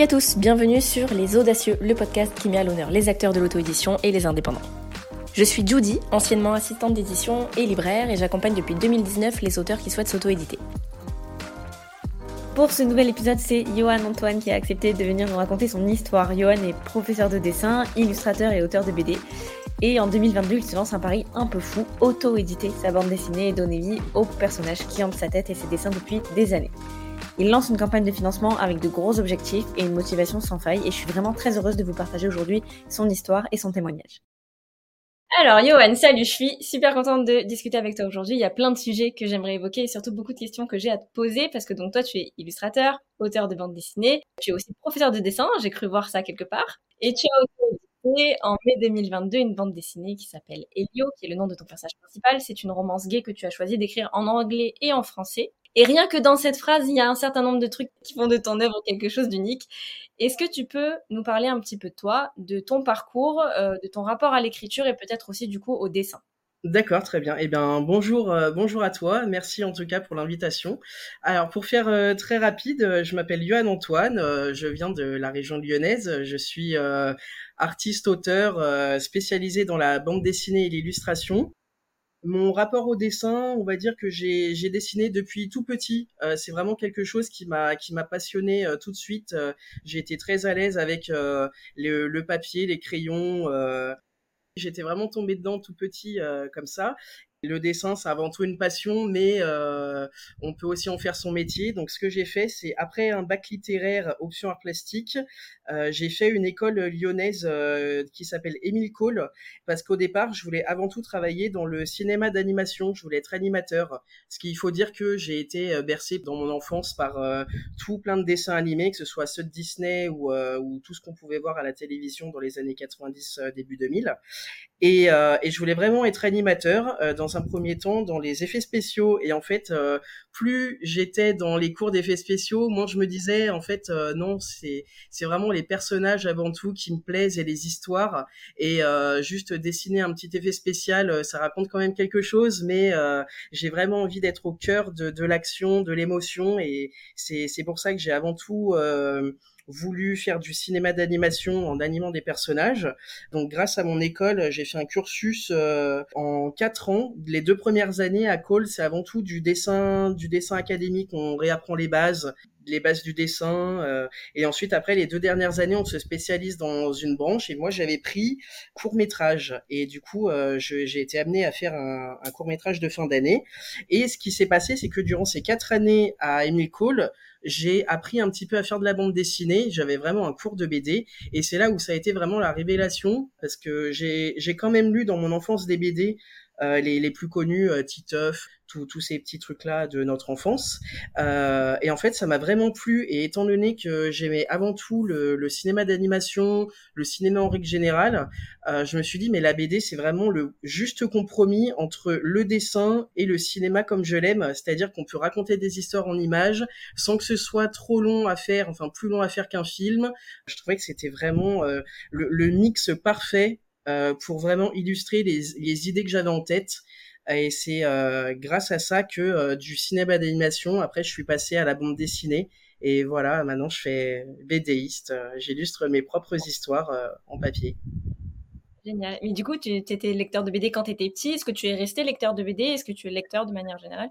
Salut à tous, bienvenue sur Les Audacieux, le podcast qui met à l'honneur les acteurs de l'auto-édition et les indépendants. Je suis Judy, anciennement assistante d'édition et libraire, et j'accompagne depuis 2019 les auteurs qui souhaitent s'auto-éditer. Pour ce nouvel épisode, c'est Johan Antoine qui a accepté de venir nous raconter son histoire. Johan est professeur de dessin, illustrateur et auteur de BD. Et en 2022, il se lance un pari un peu fou, auto-éditer sa bande dessinée et donner vie au personnage qui hante sa tête et ses dessins depuis des années. Il lance une campagne de financement avec de gros objectifs et une motivation sans faille et je suis vraiment très heureuse de vous partager aujourd'hui son histoire et son témoignage. Alors, Johan, salut, je suis super contente de discuter avec toi aujourd'hui. Il y a plein de sujets que j'aimerais évoquer et surtout beaucoup de questions que j'ai à te poser parce que donc toi, tu es illustrateur, auteur de bande dessinée, tu es aussi professeur de dessin, j'ai cru voir ça quelque part, et tu as édité en mai 2022 une bande dessinée qui s'appelle Elio, qui est le nom de ton personnage principal. C'est une romance gay que tu as choisi d'écrire en anglais et en français. Et rien que dans cette phrase, il y a un certain nombre de trucs qui font de ton œuvre quelque chose d'unique. Est-ce que tu peux nous parler un petit peu de toi, de ton parcours, euh, de ton rapport à l'écriture et peut-être aussi du coup au dessin? D'accord, très bien. Eh bien, bonjour, euh, bonjour à toi. Merci en tout cas pour l'invitation. Alors, pour faire euh, très rapide, je m'appelle Johan Antoine. je viens de la région lyonnaise. Je suis artiste-auteur spécialisé dans la bande dessinée et l'illustration. Mon rapport au dessin, on va dire que j'ai dessiné depuis tout petit. Euh, c'est vraiment quelque chose qui m'a qui m'a passionné euh, tout de suite. Euh, j'ai été très à l'aise avec le, le, papier, les crayons. J'étais vraiment tombé dedans tout petit comme ça. Le dessin, c'est avant tout une passion, mais euh, on peut aussi en faire son métier. Donc, ce que j'ai fait, c'est après un bac littéraire option art plastique, euh, j'ai fait une école lyonnaise euh, qui s'appelle Émile Cole, parce qu'au départ, je voulais avant tout travailler dans le cinéma d'animation. Je voulais être animateur. Ce qu'il faut dire que j'ai été bercé dans mon enfance par tout plein de dessins animés, que ce soit ceux de Disney ou, ou tout ce qu'on pouvait voir à la télévision dans les années 90, début 2000. Et, et je voulais vraiment être animateur dans un premier temps dans les effets spéciaux. Et en fait euh, plus j'étais dans les cours d'effets spéciaux moins je me disais en fait euh, non c'est vraiment les personnages avant tout qui me plaisent et les histoires. Et euh, juste dessiner un petit effet spécial ça raconte quand même quelque chose mais j'ai vraiment envie d'être au cœur de, de l'action de l'émotion. Et c'est pour ça que j'ai avant tout voulu faire du cinéma d'animation en animant des personnages. Donc grâce à mon école, j'ai fait un cursus euh, en quatre ans. Les deux premières années à Cole, c'est avant tout du dessin, du dessin académique. On réapprend les bases, les bases du dessin. Euh, et ensuite, après les deux dernières années, on se spécialise dans une branche. Et moi, j'avais pris court métrage. Et du coup, euh, j'ai été amené à faire un, un court métrage de fin d'année. Et ce qui s'est passé, c'est que durant ces quatre années à Emile Cole, j'ai appris un petit peu à faire de la bande dessinée. J'avais vraiment un cours de BD et c'est là où ça a été vraiment la révélation parce que j'ai quand même lu dans mon enfance des BD les, les, plus connus, euh, Titeuf, tous ces petits trucs-là de notre enfance. Euh, et en fait, ça m'a vraiment plu. Et étant donné que j'aimais avant tout le, le cinéma d'animation, le cinéma en règle générale, euh, je me suis dit, mais la BD, c'est vraiment le juste compromis entre le dessin et le cinéma comme je l'aime. C'est-à-dire qu'on peut raconter des histoires en images sans que ce soit trop long à faire, enfin plus long à faire qu'un film. Je trouvais que c'était vraiment euh, le, le, mix parfait euh, pour vraiment illustrer les, les idées que j'avais en tête. Et c'est euh, grâce à ça que euh, du cinéma d'animation, après, je suis passé à la bande dessinée. Et voilà, maintenant, je fais BDiste. J'illustre mes propres histoires en papier. Génial. Mais du coup, tu étais lecteur de BD quand tu étais petit. Est-ce que tu es resté lecteur de BD Est-ce que tu es lecteur de manière générale?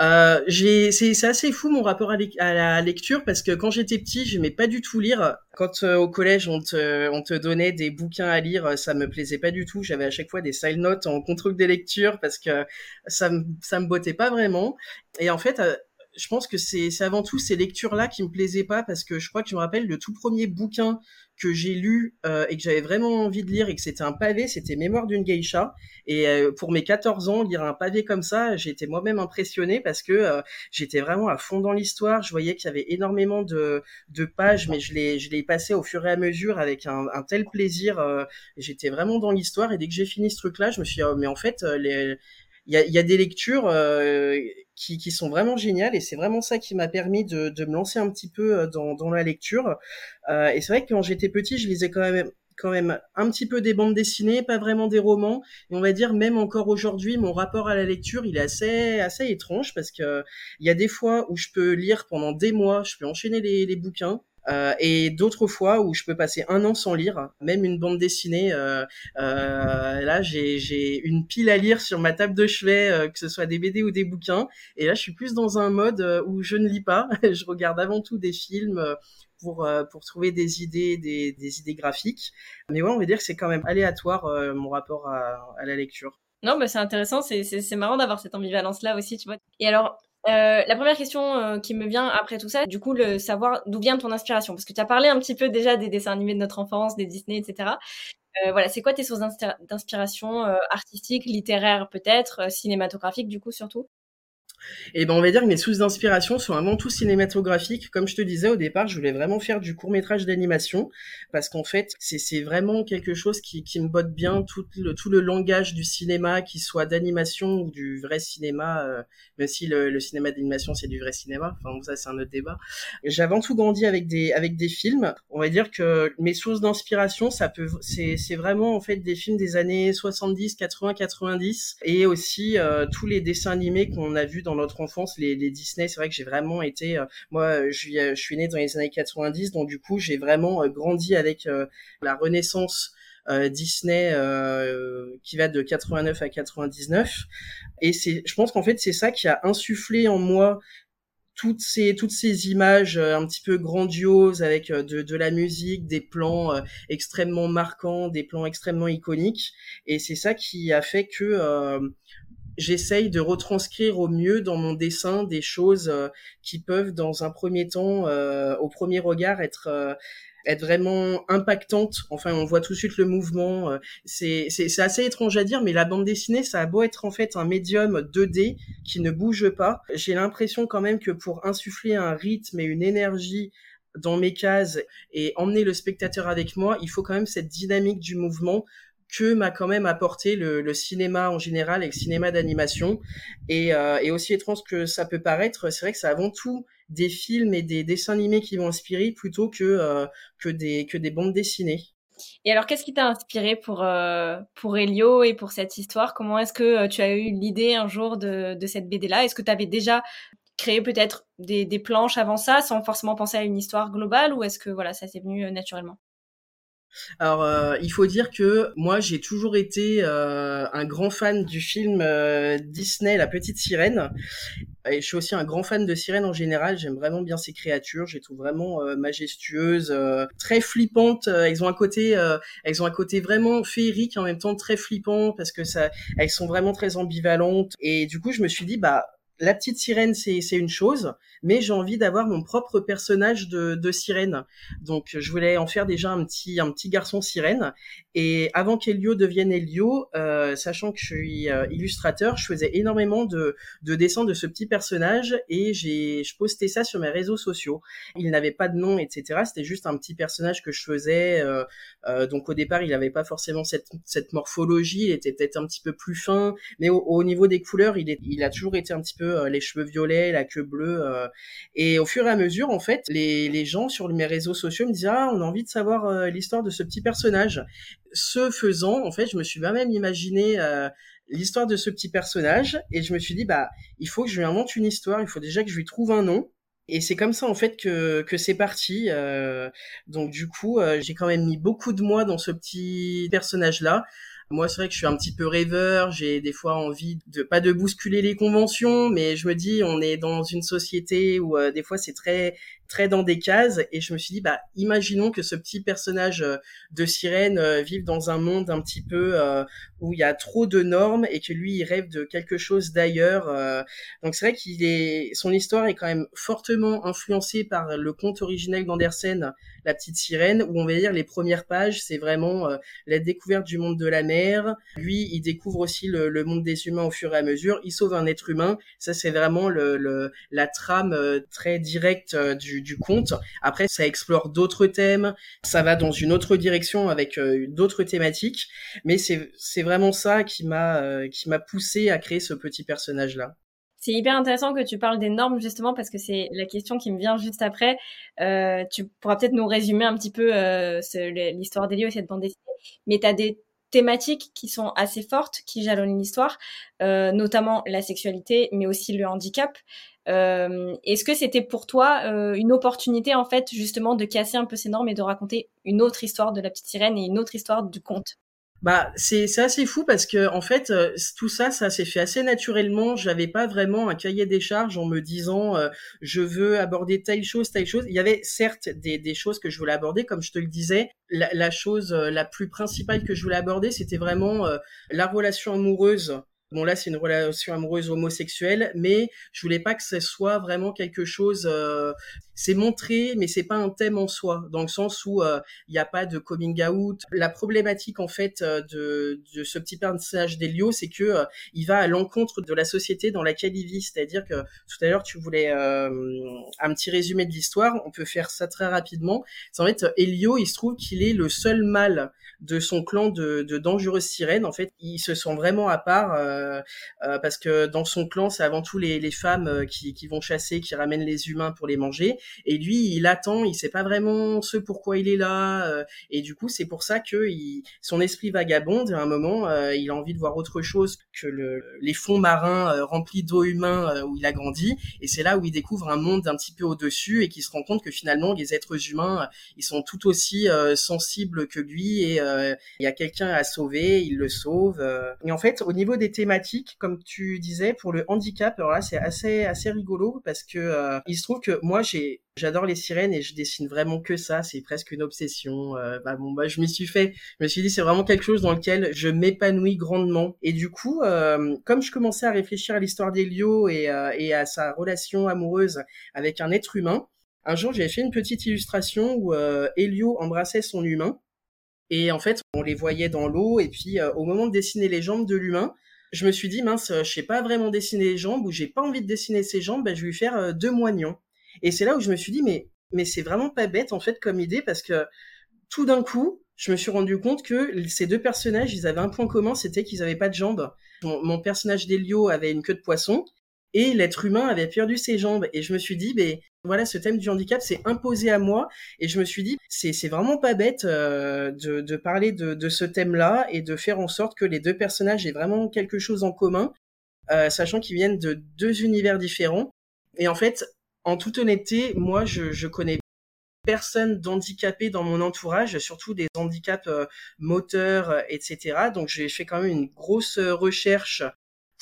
Euh, c'est assez fou mon rapport à, la lecture parce que quand j'étais petit, j'aimais pas du tout lire. Quand euh, au collège on te, on te donnait des bouquins à lire, ça me plaisait pas du tout. J'avais à chaque fois des side notes en contrôle des lectures parce que ça me ça me bottait pas vraiment. Et en fait, euh, je pense que c'est avant tout ces lectures-là qui me plaisaient pas parce que je crois que je me rappelle le tout premier bouquin que j'ai lu euh, et que j'avais vraiment envie de lire et que c'était un pavé, c'était Mémoire d'une geisha. Et euh, pour mes 14 ans, lire un pavé comme ça, j'étais moi-même impressionné parce que euh, j'étais vraiment à fond dans l'histoire. Je voyais qu'il y avait énormément de, de pages, mais je les, je les passais au fur et à mesure avec un, un tel plaisir. j'étais vraiment dans l'histoire et dès que j'ai fini ce truc-là, je me suis dit, oh, mais en fait, les il y a, y a, des lectures euh, qui, qui, sont vraiment géniales et c'est vraiment ça qui m'a permis de, de, me lancer un petit peu euh, dans, dans la lecture. Euh, et c'est vrai que quand j'étais petit, je lisais quand même quand même un petit peu des bandes dessinées, pas vraiment des romans. Et on va dire même encore aujourd'hui, mon rapport à la lecture, il est assez assez étrange parce que il y a des fois où je peux lire pendant des mois, je peux enchaîner les, les bouquins Euh, et d'autres fois où je peux passer un an sans lire, même une bande dessinée. Euh, euh, là, j'ai une pile à lire sur ma table de chevet, euh, que ce soit des BD ou des bouquins. Et là, je suis plus dans un mode euh, où je ne lis pas. je regarde avant tout des films pour pour trouver des idées, des, des idées graphiques. Mais ouais, on va dire que c'est quand même aléatoire mon rapport à, à la lecture. Non, mais c'est intéressant, c'est marrant d'avoir cette ambivalence-là aussi, tu vois. Et alors, euh, la première question euh, qui me vient après tout ça, du coup, le savoir d'où vient ton inspiration, parce que tu as parlé un petit peu déjà des dessins animés de notre enfance, des Disney, etc. Euh, voilà, c'est quoi tes sources d'inspiration euh, artistique, littéraire peut-être, euh, cinématographique du coup surtout? Et ben on va dire que mes sources d'inspiration sont avant tout cinématographiques. Comme je te disais au départ, je voulais vraiment faire du court métrage d'animation parce qu'en fait c'est vraiment quelque chose qui, me botte bien tout le tout le langage du cinéma, qui soit d'animation ou du vrai cinéma, euh, même si le, le cinéma d'animation c'est du vrai cinéma. Enfin ça c'est un autre débat. J'ai avant tout grandi avec des avec des films. On va dire que mes sources d'inspiration ça peut c'est c'est vraiment en fait des films des années 70, 80, 90 et aussi euh, tous les dessins animés qu'on a vus dans notre enfance, les, les Disney, c'est vrai que j'ai vraiment été, euh, moi, je suis, je suis né dans les années 90, donc du coup, j'ai vraiment euh, grandi avec euh, la renaissance Disney qui va de 89 à 99 et c'est je pense qu'en fait c'est ça qui a insufflé en moi toutes ces toutes ces images un petit peu grandioses avec de la musique, des plans extrêmement marquants, des plans extrêmement iconiques. Et c'est ça qui a fait que j'essaye de retranscrire au mieux dans mon dessin des choses euh, qui peuvent, dans un premier temps, euh, au premier regard, être euh, être vraiment impactantes. Enfin, on voit tout de suite le mouvement. c'est c'est assez étrange à dire, mais la bande dessinée, ça a beau être en fait un médium 2D qui ne bouge pas. J'ai l'impression quand même que pour insuffler un rythme et une énergie dans mes cases et emmener le spectateur avec moi, il faut quand même cette dynamique du mouvement que m'a quand même apporté le, cinéma en général et le cinéma d'animation. Et, euh, et, aussi étrange que ça peut paraître, c'est vrai que c'est avant tout des films et des dessins animés qui vont inspirer plutôt que, euh, que, des, que des bandes dessinées. Et alors, qu'est-ce qui t'a inspiré pour, euh, pour Elio et pour cette histoire? Comment est-ce que euh, tu as eu l'idée un jour de, de cette BD-là Est-ce que tu avais déjà créé peut-être des, des planches avant ça sans forcément penser à une histoire globale ou est-ce que voilà, ça s'est venu naturellement? Alors, euh, il faut dire que moi, j'ai toujours été euh, un grand fan du film euh, Disney La Petite Sirène. Et je suis aussi un grand fan de sirènes en général. J'aime vraiment bien ces créatures. Je les trouve vraiment euh, majestueuses, euh, très flippantes. elles ont un côté, elles ont un côté vraiment féerique en même temps très flippant parce que ça, elles sont vraiment très ambivalentes. Et du coup, je me suis dit, bah la petite sirène, c'est une chose, mais j'ai envie d'avoir mon propre personnage de, sirène. Donc, je voulais en faire déjà un petit, garçon sirène. Et avant qu'Elio devienne Elio, euh, sachant que je suis euh, illustrateur, je faisais énormément de, de dessins de ce petit personnage et j'ai, je postais ça sur mes réseaux sociaux. Il n'avait pas de nom, etc. C'était juste un petit personnage que je faisais. Euh, donc, au départ, il n'avait pas forcément cette, morphologie. Il était peut-être un petit peu plus fin, mais au, au niveau des couleurs, il, il a toujours été un petit peu euh, les cheveux violets, la queue bleue. Euh. et au fur et à mesure, en fait, les, gens sur mes réseaux sociaux me disaient ah on a envie de savoir euh, l'histoire de ce petit personnage. Ce faisant, en fait, je me suis même imaginé l'histoire de ce petit personnage et je me suis dit bah il faut que je lui invente une histoire, il faut déjà que je lui trouve un nom. Et c'est comme ça en fait que, c'est parti. donc du coup, j'ai quand même mis beaucoup de mois dans ce petit personnage là. Moi, c'est vrai que je suis un petit peu rêveur. J'ai des fois envie de pas de bousculer les conventions, mais je me dis, on est dans une société où euh, des fois c'est très très dans des cases et je me suis dit bah imaginons que ce petit personnage euh, de sirène euh, vive dans un monde un petit peu euh, où il y a trop de normes et que lui il rêve de quelque chose d'ailleurs donc c'est vrai qu'il est son histoire est quand même fortement influencée par le conte originel d'Andersen la petite sirène où on va dire les premières pages c'est vraiment la découverte du monde de la mer. Lui il découvre aussi le, le, monde des humains au fur et à mesure. Il sauve un être humain. Ça c'est vraiment le, le, la trame très directe du, du conte. Après, ça explore d'autres thèmes, ça va dans une autre direction avec euh, d'autres thématiques, mais c'est vraiment ça qui m'a euh, qui m'a poussé à créer ce petit personnage là. C'est hyper intéressant que tu parles des normes justement parce que c'est la question qui me vient juste après. Euh, tu pourras peut-être nous résumer un petit peu l'histoire d'Elio et cette bande dessinée, mais tu as des thématiques qui sont assez fortes, qui jalonnent l'histoire, notamment la sexualité, mais aussi le handicap. Est-ce que c'était pour toi une opportunité en fait justement de casser un peu ces normes et de raconter une autre histoire de la petite sirène et une autre histoire du conte? Bah c'est c'est assez fou parce que en fait euh, tout ça ça s'est fait assez naturellement. J'avais pas vraiment un cahier des charges en me disant euh, je veux aborder telle chose telle chose. Il y avait certes des des choses que je voulais aborder comme je te le disais. La, la chose euh, la plus principale que je voulais aborder c'était vraiment la relation amoureuse Bon là c'est une relation amoureuse homosexuelle, mais je voulais pas que ce soit vraiment quelque chose. Euh, c'est montré, mais c'est pas un thème en soi, dans le sens où euh, il n'y a pas de coming out. La problématique en fait euh, de, de ce petit personnage d'Elio, c'est que il va à l'encontre de la société dans laquelle il vit. C'est-à-dire que tout à l'heure tu voulais un petit résumé de l'histoire, on peut faire ça très rapidement. C'est en fait Elio, il se trouve qu'il est le seul mâle de son clan de, de dangereuses sirènes. En fait, il se sent vraiment à part euh, euh, parce que dans son clan, c'est avant tout les, les femmes euh, qui, qui, vont chasser, qui ramènent les humains pour les manger. Et lui, il attend, il sait pas vraiment ce pourquoi il est là. et du coup, c'est pour ça que il, son esprit vagabonde. À un moment, il a envie de voir autre chose que le, les fonds marins remplis d'eau humain où il a grandi. Et c'est là où il découvre un monde un petit peu au-dessus et qu'il se rend compte que finalement, les êtres humains, ils sont tout aussi sensibles que lui et euh, il y a quelqu'un à sauver, il le sauve. Euh. Et en fait, au niveau des thématiques, comme tu disais, pour le handicap, alors là, c'est assez assez rigolo parce que euh, il se trouve que moi, j'ai J'adore les sirènes et je dessine vraiment que ça. C'est presque une obsession. bah bon, bah je m'y suis fait. Je me suis dit c'est vraiment quelque chose dans lequel je m'épanouis grandement. Et du coup, comme je commençais à réfléchir à l'histoire d'Elio et, et à sa relation amoureuse avec un être humain, un jour j'ai fait une petite illustration où Elio embrassait son humain et en fait, on les voyait dans l'eau. Et puis, euh, au moment de dessiner les jambes de l'humain, je me suis dit, mince, euh, je sais pas vraiment dessiner les jambes ou j'ai pas envie de dessiner ses jambes, ben, je vais lui faire euh, deux moignons. Et c'est là où je me suis dit, mais, mais c'est vraiment pas bête, en fait, comme idée, parce que tout d'un coup, je me suis rendu compte que ces deux personnages, ils avaient un point commun, c'était qu'ils avaient pas de jambes. Mon, mon personnage d'Elio avait une queue de poisson et l'être humain avait perdu ses jambes. Et je me suis dit, ben voilà, ce thème du handicap s'est imposé à moi. Et je me suis dit, c'est vraiment pas bête euh, de, de, parler de, de ce thème-là et de faire en sorte que les deux personnages aient vraiment quelque chose en commun, euh, sachant qu'ils viennent de deux univers différents. Et en fait, en toute honnêteté, moi, je, je connais personne d'handicapé dans mon entourage, surtout des handicaps euh, moteurs, etc. Donc j'ai fait quand même une grosse recherche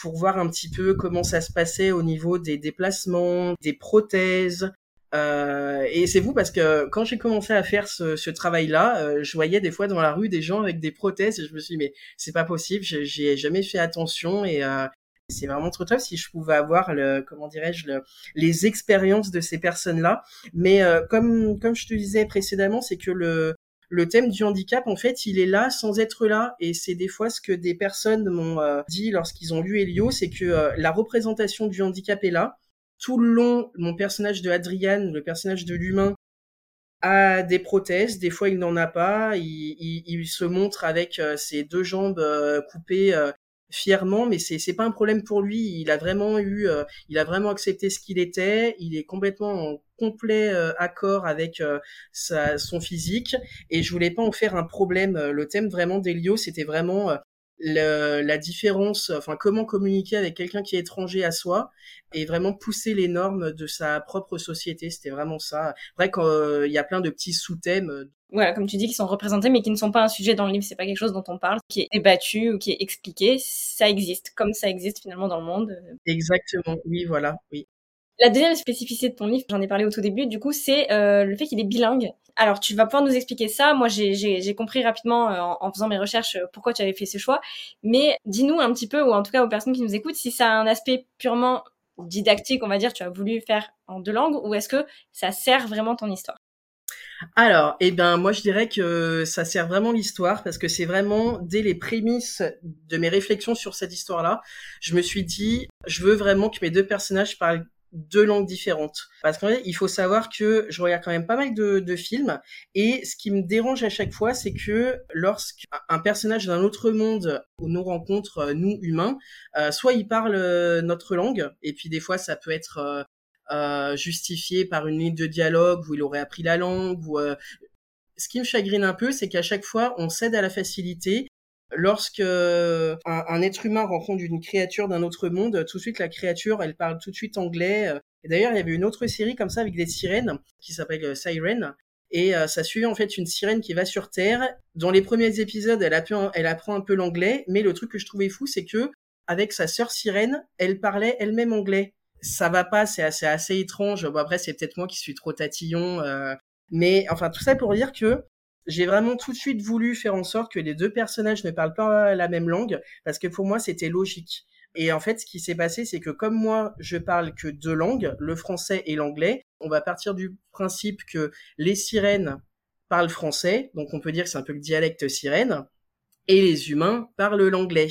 pour voir un petit peu comment ça se passait au niveau des déplacements, des prothèses. Euh, et c'est vous parce que quand j'ai commencé à faire ce, ce travail-là, euh, je voyais des fois dans la rue des gens avec des prothèses et je me suis dit mais c'est pas possible, j'ai jamais fait attention et euh, c'est vraiment trop top si je pouvais avoir le comment dirais-je le, les expériences de ces personnes-là. Mais euh, comme comme je te disais précédemment, c'est que le le thème du handicap, en fait, il est là sans être là. Et c'est des fois ce que des personnes m'ont euh, dit lorsqu'ils ont lu Elio, c'est que euh, la représentation du handicap est là. Tout le long, mon personnage de Adrian, le personnage de l'humain, a des prothèses. Des fois, il n'en a pas. Il, il, se montre avec euh, ses deux jambes coupées fièrement, mais c'est c'est pas un problème pour lui. Il a vraiment eu, il a vraiment accepté ce qu'il était. Il est complètement en complet euh, accord avec euh, sa, son physique et je voulais pas en faire un problème. Euh, le thème vraiment d'Elio, c'était vraiment le, la différence, enfin comment communiquer avec quelqu'un qui est étranger à soi et vraiment pousser les normes de sa propre société. C'était vraiment ça. Vrai qu'il y a plein de petits sous-thèmes. Voilà, comme tu dis, qui sont représentés mais qui ne sont pas un sujet dans le livre. C'est pas quelque chose dont on parle, qui est débattu ou qui est expliqué. Ça existe, comme ça existe finalement dans le monde. Exactement. Oui, voilà. Oui. La deuxième spécificité de ton livre, j'en ai parlé au tout début, du coup, c'est euh, le fait qu'il est bilingue. Alors, tu vas pouvoir nous expliquer ça. Moi, j'ai compris rapidement euh, en, faisant mes recherches euh, pourquoi tu avais fait ce choix. Mais dis-nous un petit peu, ou en tout cas aux personnes qui nous écoutent, si ça a un aspect purement didactique, on va dire, tu as voulu faire en deux langues, ou est-ce que ça sert vraiment ton histoire? Alors, eh ben, moi, je dirais que ça sert vraiment l'histoire parce que c'est vraiment dès les prémices de mes réflexions sur cette histoire-là, je me suis dit, je veux vraiment que mes deux personnages parlent deux langues différentes. Parce qu'en fait, il faut savoir que je regarde quand même pas mal de, de films et ce qui me dérange à chaque fois, c'est que lorsqu'un personnage d'un autre monde nous rencontre, euh, nous humains, euh, soit il parle euh, notre langue et puis des fois ça peut être euh, justifié par une ligne de dialogue où il aurait appris la langue ou ce qui me chagrine un peu, c'est qu'à chaque fois, on cède à la facilité lorsque un, un, être humain rencontre une créature d'un autre monde, tout de suite la créature, elle parle tout de suite anglais. Et d'ailleurs, il y avait une autre série comme ça avec des sirènes qui s'appelle Siren. Et ça suit en fait une sirène qui va sur Terre. Dans les premiers épisodes, elle, apprend, elle apprend un peu l'anglais, mais le truc que je trouvais fou, c'est que avec sa sœur sirène, elle parlait elle-même anglais. Ça va pas, c'est assez, assez étrange. Bon après, c'est peut-être moi qui suis trop tatillon, euh... mais enfin tout ça pour dire que j'ai vraiment tout de suite voulu faire en sorte que les deux personnages ne parlent pas la même langue, parce que pour moi c'était logique. Et en fait, ce qui s'est passé, c'est que comme moi, je parle que deux langues, le français et l'anglais, on va partir du principe que les sirènes parlent français, donc on peut dire que c'est un peu le dialecte sirène, et les humains parlent l'anglais.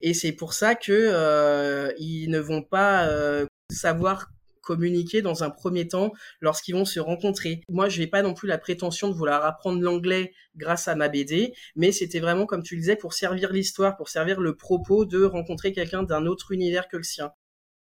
Et c'est pour ça que euh, ils ne vont pas euh, savoir communiquer dans un premier temps lorsqu'ils vont se rencontrer. Moi, je n'ai pas non plus la prétention de vouloir apprendre l'anglais grâce à ma BD, mais c'était vraiment, comme tu le disais, pour servir l'histoire, pour servir le propos de rencontrer quelqu'un d'un autre univers que le sien.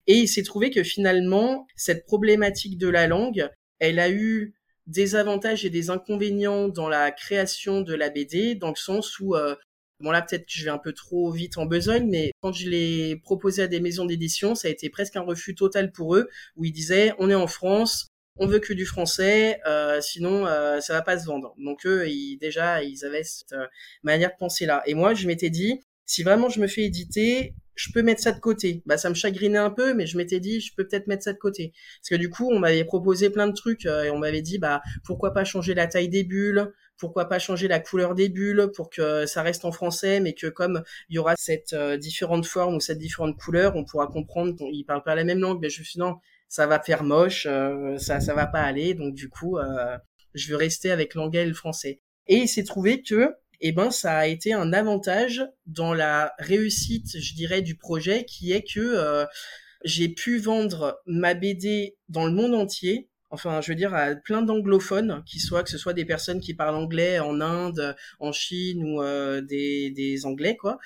Et il s'est trouvé que finalement, cette problématique de la langue, elle a eu des avantages et des inconvénients dans la création de la BD, dans le sens où euh, Bon là peut-être que je vais un peu trop vite en besogne, mais quand je l'ai proposé à des maisons d'édition, ça a été presque un refus total pour eux, où ils disaient on est en France, on veut que du français, euh, sinon euh, ça va pas se vendre. Donc eux, déjà, ils avaient cette euh, manière de penser là. Et moi, je m'étais dit, si vraiment je me fais éditer, je peux mettre ça de côté. Bah ça me chagrinait un peu, mais je m'étais dit, je peux peut-être mettre ça de côté. Parce que du coup, on m'avait proposé plein de trucs euh, et on m'avait dit, bah pourquoi pas changer la taille des bulles, pourquoi pas changer la couleur des bulles pour que ça reste en français, mais que comme il y aura cette euh, différente forme ou cette différente couleur, on pourra comprendre qu'ils parlent pas la même langue. Mais je me suis dit, non, ça va faire moche, euh, ça ça va pas aller, donc du coup, euh, je vais rester avec l'anglais et le français. Et il s'est trouvé que eh ben ça a été un avantage dans la réussite, je dirais, du projet, qui est que j'ai pu vendre ma BD dans le monde entier enfin, je veux dire, à plein d'anglophones, qui soient, que ce soit des personnes qui parlent anglais en Inde, en Chine ou euh, des, des Anglais, quoi,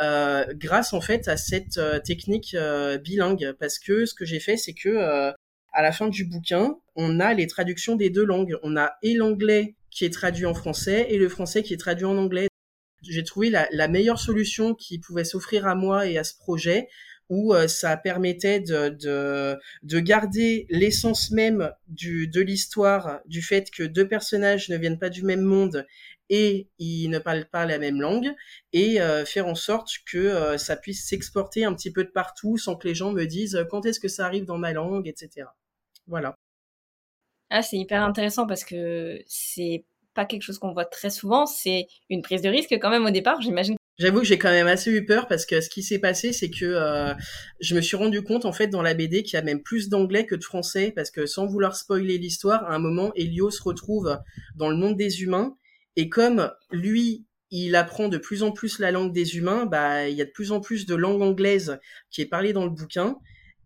euh, grâce en fait à cette euh, technique euh, bilingue. Parce que ce que j'ai fait, c'est que à la fin du bouquin, on a les traductions des deux langues. On a et l'anglais qui est traduit en français et le français qui est traduit en anglais. J'ai trouvé la, la meilleure solution qui pouvait s'offrir à moi et à ce projet où euh, ça permettait de, de, de garder l'essence même du, de l'histoire, du fait que deux personnages ne viennent pas du même monde et ils ne parlent pas la même langue, et euh, faire en sorte que euh, ça puisse s'exporter un petit peu de partout sans que les gens me disent quand est-ce que ça arrive dans ma langue, etc. Voilà. Ah, c'est hyper intéressant parce que c'est pas quelque chose qu'on voit très souvent, c'est une prise de risque quand même au départ. J'imagine J'avoue que j'ai quand même assez eu peur parce que ce qui s'est passé, c'est que euh, je me suis rendu compte en fait dans la BD qu'il y a même plus d'anglais que de français parce que sans vouloir spoiler l'histoire, à un moment, Elio se retrouve dans le monde des humains et comme lui, il apprend de plus en plus la langue des humains, bah il y a de plus en plus de langue anglaise qui est parlée dans le bouquin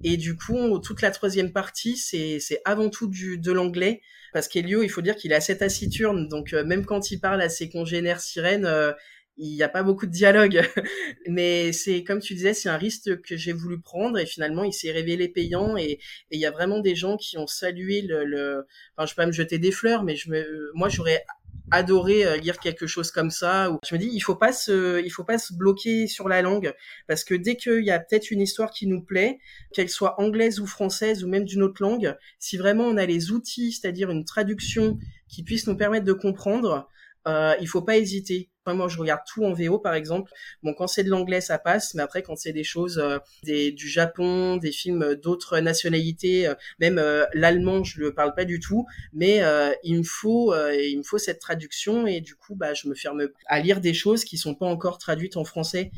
et du coup toute la troisième partie c'est c'est avant tout du de l'anglais parce qu'Elio, il faut dire qu'il a cette taciturne donc euh, même quand il parle à ses congénères sirènes euh, il n'y a pas beaucoup de dialogue, mais c'est comme tu disais, c'est un risque que j'ai voulu prendre et finalement il s'est révélé payant et il y a vraiment des gens qui ont salué le, le... enfin je peux pas me jeter des fleurs, mais je me, moi j'aurais adoré euh, lire quelque chose comme ça. Je me dis, il faut pas se, il faut pas se bloquer sur la langue parce que dès qu'il y a peut-être une histoire qui nous plaît, qu'elle soit anglaise ou française ou même d'une autre langue, si vraiment on a les outils, c'est-à-dire une traduction qui puisse nous permettre de comprendre, euh, il faut pas hésiter. Moi, je regarde tout en VO, par exemple. Bon, quand c'est de l'anglais, ça passe, mais après, quand c'est des choses euh, des, du Japon, des films d'autres nationalités, euh, même euh, l'allemand, je le parle pas du tout, mais il me faut, il me faut cette traduction et du coup, bah, je me ferme à lire des choses qui sont pas encore traduites en français.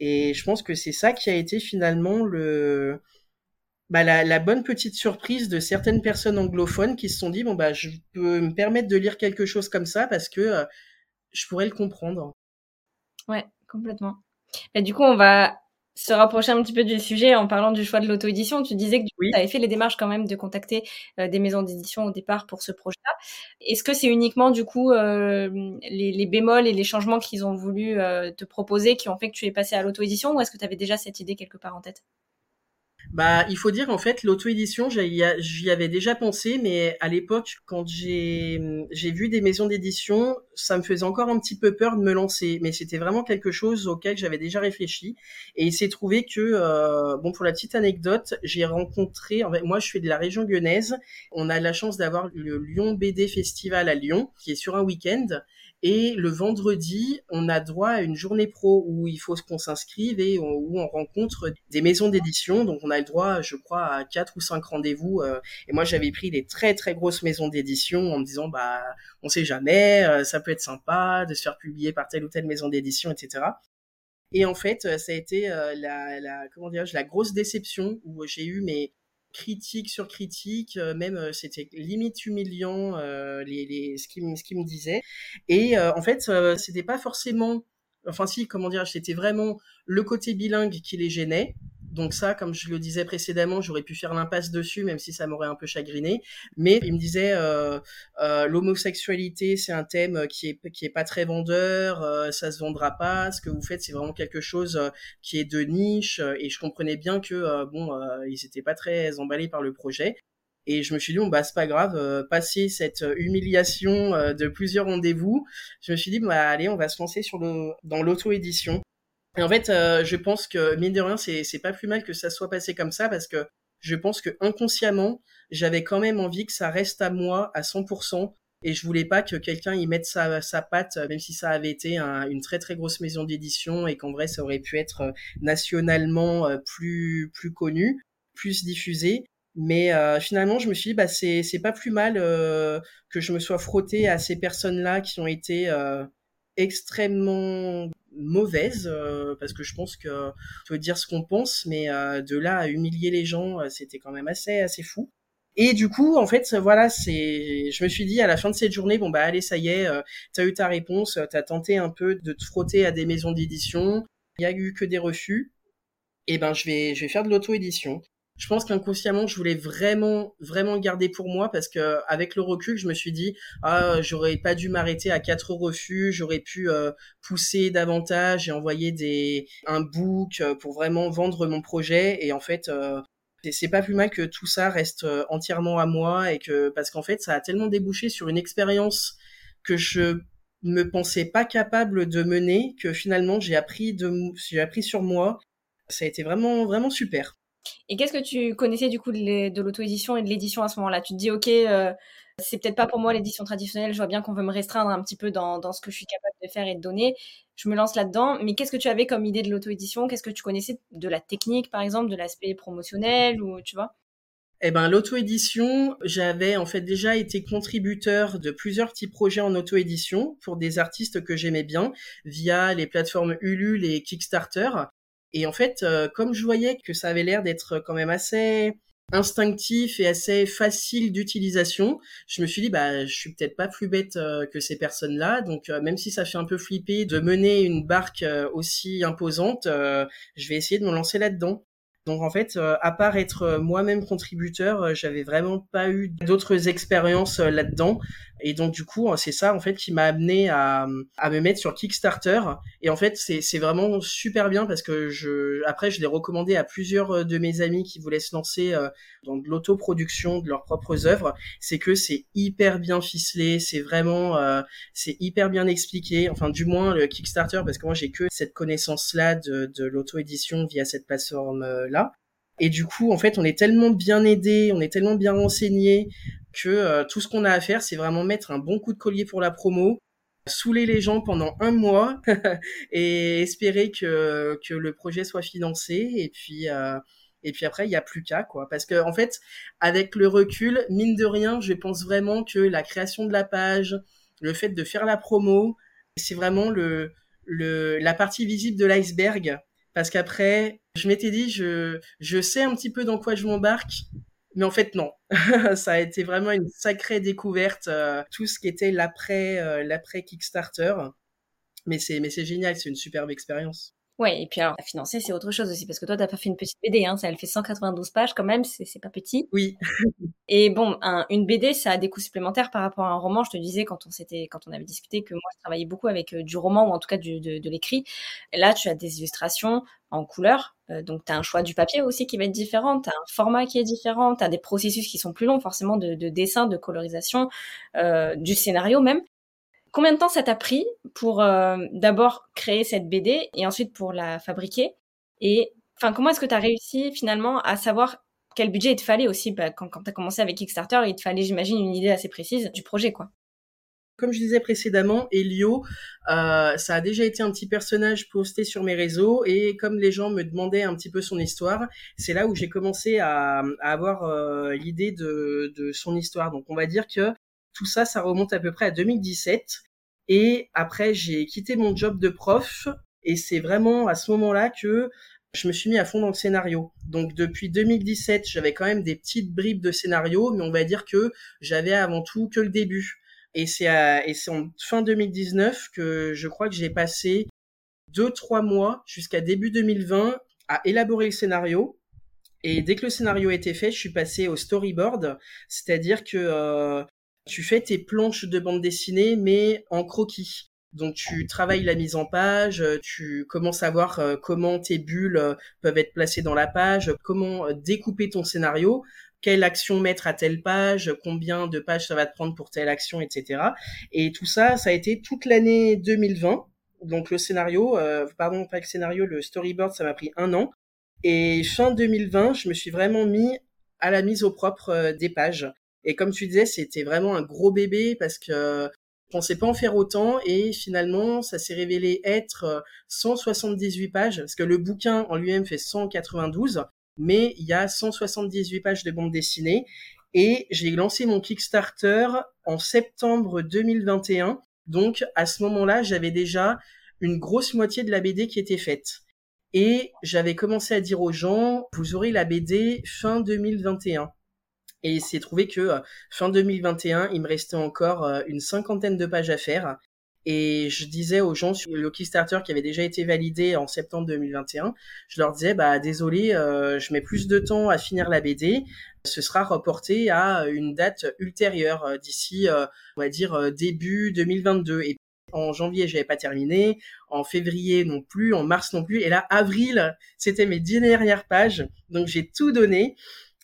Et je pense que c'est ça qui a été finalement le bah, la, la, bonne petite surprise de certaines personnes anglophones qui se sont dit bon bah je peux me permettre de lire quelque chose comme ça parce que je pourrais le comprendre. Ouais, complètement. Et du coup, on va se rapprocher un petit peu du sujet en parlant du choix de l'auto-édition. Tu disais que tu avais fait les démarches quand même de contacter euh, des maisons d'édition au départ pour ce projet-là. Est-ce que c'est uniquement du coup euh, les, les, bémols et les changements qu'ils ont voulu te proposer qui ont fait que tu es passé à l'auto-édition ou est-ce que tu avais déjà cette idée quelque part en tête? Bah, il faut dire en fait l'auto-édition, j'y avais déjà pensé, mais à l'époque, quand j'ai vu des maisons d'édition, ça me faisait encore un petit peu peur de me lancer, mais c'était vraiment quelque chose auquel j'avais déjà réfléchi. Et il s'est trouvé que, euh, bon, pour la petite anecdote, j'ai rencontré, en fait, moi je suis de la région lyonnaise, on a la chance d'avoir le Lyon BD Festival à Lyon, qui est sur un week-end. Et le vendredi, on a droit à une journée pro où il faut qu'on s'inscrive et où on rencontre des maisons d'édition. Donc on a le droit, je crois, à quatre ou cinq rendez-vous. Euh, et moi, j'avais pris des très très grosses maisons d'édition en me disant, bah, on sait jamais, euh, ça peut être sympa de se faire publier par telle ou telle maison d'édition, etc. Et en fait, ça a été euh, la, la, comment la grosse déception où j'ai eu mes critique sur critique, euh, même euh, c'était limite humiliant euh, les, les, ce qu'il ce me disait. Et en fait, c'était pas forcément, enfin si, comment dire, c'était vraiment le côté bilingue qui les gênait. Donc ça, comme je le disais précédemment, j'aurais pu faire l'impasse dessus, même si ça m'aurait un peu chagriné. Mais il me disait euh, euh, l'homosexualité, c'est un thème qui est qui est pas très vendeur, euh, ça se vendra pas. Ce que vous faites, c'est vraiment quelque chose euh, qui est de niche. Et je comprenais bien que euh, bon, ils étaient pas très emballés par le projet. Et je me suis dit, bon, bah, c'est pas grave, passer cette humiliation de plusieurs rendez-vous, je me suis dit, bah, allez, on va se lancer sur le, dans l'auto-édition. En fait, euh, je pense que mine de rien, c'est pas plus mal que ça soit passé comme ça parce que je pense que inconsciemment, j'avais quand même envie que ça reste à moi à 100% et je voulais pas que quelqu'un y mette sa, sa patte, même si ça avait été une très très grosse maison d'édition et qu'en vrai ça aurait pu être euh, nationalement euh, plus plus connu, plus diffusé. Mais finalement, je me suis dit, bah c'est pas plus mal que je me sois frotté à ces personnes-là qui ont été extrêmement mauvaise euh, parce que je pense que on peut dire ce qu'on pense mais euh, de là à humilier les gens euh, c'était quand même assez assez fou. Et du coup en fait voilà c'est je me suis dit à la fin de cette journée bon bah allez ça y est t'as eu ta réponse t'as tenté un peu de te frotter à des maisons d'édition il y a eu que des refus. Et ben je vais je vais faire de l'auto édition je pense qu'inconsciemment je voulais vraiment vraiment le garder pour moi parce que avec le recul je me suis dit ah j'aurais pas dû m'arrêter à quatre refus j'aurais pu euh, pousser davantage et envoyer des un book euh, pour vraiment vendre mon projet. Et en fait euh, c'est pas plus mal que tout ça reste euh, entièrement à moi et que parce qu'en fait ça a tellement débouché sur une expérience que je me pensais pas capable de mener que finalement j'ai appris de j'ai appris sur moi. Ça a été vraiment vraiment super et qu'est-ce que tu connaissais du coup de l'auto-édition et de l'édition à ce moment-là? Tu te dis, ok, euh, c'est peut-être pas pour moi l'édition traditionnelle, je vois bien qu'on veut me restreindre un petit peu dans, ce que je suis capable de faire et de donner. Je me lance là-dedans. Mais qu'est-ce que tu avais comme idée de l'auto-édition? Qu'est-ce que tu connaissais de la technique, par exemple, de l'aspect promotionnel ou tu vois? Eh ben, l'auto-édition, j'avais en fait déjà été contributeur de plusieurs petits projets en auto-édition pour des artistes que j'aimais bien via les plateformes Ulule et Kickstarter. Et en fait, euh, comme je voyais que ça avait l'air d'être quand même assez instinctif et assez facile d'utilisation, je me suis dit bah je suis peut-être pas plus bête euh, que ces personnes-là, donc euh, même si ça fait un peu flipper de mener une barque aussi imposante, je vais essayer de me lancer là-dedans. Donc en fait, à part être moi-même contributeur, j'avais vraiment pas eu d'autres expériences là-dedans. Et donc du coup, c'est ça en fait qui m'a amené à, à me mettre sur Kickstarter. Et en fait, c'est vraiment super bien parce que je après je l'ai recommandé à plusieurs euh, de mes amis qui voulaient se lancer euh, dans de l'autoproduction de leurs propres œuvres. C'est que c'est hyper bien ficelé, c'est vraiment euh, c'est hyper bien expliqué. Enfin, du moins le Kickstarter parce que moi j'ai que cette connaissance là de, de l'auto-édition via cette plateforme là. Et du coup, en fait, on est tellement bien aidé, on est tellement bien renseigné que euh, tout ce qu'on a à faire, c'est vraiment mettre un bon coup de collier pour la promo, saouler les gens pendant un mois et espérer que, que le projet soit financé. Et puis, euh, et puis après, il n'y a plus qu'à, quoi. Parce que, en fait, avec le recul, mine de rien, je pense vraiment que la création de la page, le fait de faire la promo, c'est vraiment le, le, la partie visible de l'iceberg. Parce qu'après, je m'étais dit, je, sais un petit peu dans quoi je m'embarque, mais en fait, non. ça a été vraiment une sacrée découverte, euh, tout ce qui était l'après, euh, l'après Kickstarter. Mais c'est, mais c'est génial, c'est une superbe expérience. Ouais, et puis alors, financer, c'est autre chose aussi, parce que toi, t'as pas fait une petite BD, hein, ça, elle fait 192 pages quand même, c'est pas petit. Oui. et bon, une BD, ça a des coûts supplémentaires par rapport à un roman. Je te disais quand on s'était, quand on avait discuté que moi, je travaillais beaucoup avec euh, du roman ou en tout cas du, de, de l'écrit. Là, tu as des illustrations en couleur, euh, donc tu as un choix du papier aussi qui va être différent, tu as un format qui est différent, tu as des processus qui sont plus longs forcément de, de dessin, de colorisation, euh, du scénario même. Combien de temps ça t'a pris pour euh, d'abord créer cette BD et ensuite pour la fabriquer? Et enfin, comment est-ce que tu as réussi finalement à savoir quel budget il te fallait aussi? Bah, Quand, quand tu as commencé avec Kickstarter, il te fallait, j'imagine, une idée assez précise du projet, quoi. Comme je disais précédemment, Elio, euh, ça a déjà été un petit personnage posté sur mes réseaux et comme les gens me demandaient un petit peu son histoire, c'est là où j'ai commencé à, avoir euh, l'idée de, de son histoire. Donc on va dire que tout ça, ça remonte à peu près à 2017. Et après, j'ai quitté mon job de prof. Et c'est vraiment à ce moment-là que je me suis mis à fond dans le scénario. Donc depuis 2017, j'avais quand même des petites bribes de scénario, mais on va dire que j'avais avant tout que le début. Et c'est en fin 2019 que je crois que j'ai passé deux trois mois jusqu'à début 2020 à élaborer le scénario. Et dès que le scénario était fait, je suis passé au storyboard, c'est-à-dire que euh, tu fais tes planches de bande dessinée, mais en croquis. Donc tu travailles la mise en page, tu commences à voir euh, comment tes bulles euh, peuvent être placées dans la page, comment euh, découper ton scénario, quelle action mettre à telle page, combien de pages ça va te prendre pour telle action, etc. Et tout ça, ça a été toute l'année 2020. Donc le scénario, pardon, pas le scénario, le storyboard, ça m'a pris un an. Et fin 2020, je me suis vraiment mis à la mise au propre des pages. Et comme tu disais, c'était vraiment un gros bébé parce que je pensais pas en faire autant et finalement ça s'est révélé être 178 euh, pages parce que le bouquin en lui-même fait 192 mais il y a 178 pages de bande dessinée. Et j'ai lancé mon Kickstarter en septembre 2021 donc à ce moment-là j'avais déjà une grosse moitié de la BD qui était faite. Et j'avais commencé à dire aux gens vous aurez la BD fin 2021 et il s'est trouvé que euh, fin 2021, il me restait encore euh, une cinquantaine de pages à faire. Et je disais aux gens sur le Kickstarter qui avait déjà été validé en septembre 2021, je leur disais bah désolé, euh, je mets plus de temps à finir la BD, ce sera reporté à une date ultérieure d'ici on va dire début 2022 et en janvier, j'avais pas terminé, en février non plus, en mars non plus. Et là avril, c'était mes dix dernières pages. Donc j'ai tout donné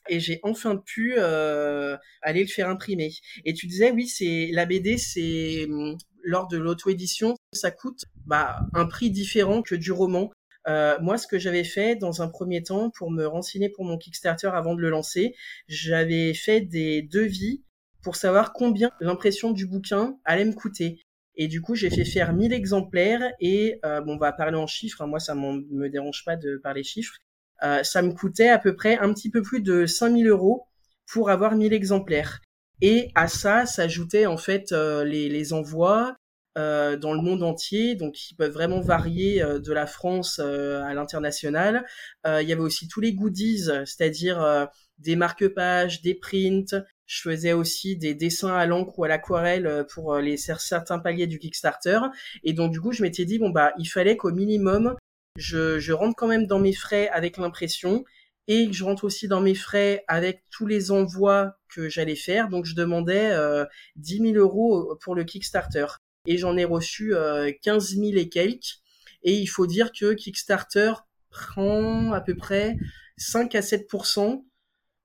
et j'ai enfin pu euh, aller le faire imprimer. Et tu disais oui, c'est la BD, c'est hum, lors de l'auto-édition, ça coûte bah, un prix différent que du roman. Euh, moi, ce que j'avais fait dans un premier temps pour me renseigner pour mon Kickstarter avant de le lancer, j'avais fait des devis pour savoir combien l'impression du bouquin allait me coûter. Et du coup, j'ai fait faire 1000 exemplaires et euh, bon, on va parler en chiffres. Hein. moi, ça me dérange pas de parler chiffres. Euh, ça me coûtait à peu près un petit peu plus de 5000 euros pour avoir 1000 exemplaires. Et à ça s'ajoutaient en fait euh, les, les, envois euh, dans le monde entier, donc qui peuvent vraiment varier de la France à l'international. il y avait aussi tous les goodies, c'est-à-dire des marque-pages, des prints. Je faisais aussi des dessins à l'encre ou à l'aquarelle pour les certains paliers du Kickstarter. Et donc du coup, je m'étais dit bon bah il fallait qu'au minimum je, rentre quand même dans mes frais avec l'impression et je rentre aussi dans mes frais avec tous les envois que j'allais faire. Donc je demandais euh, 10 000 euros pour le Kickstarter et j'en ai reçu euh, 15 000 et quelques. Et il faut dire que Kickstarter prend à peu près 5 à 7%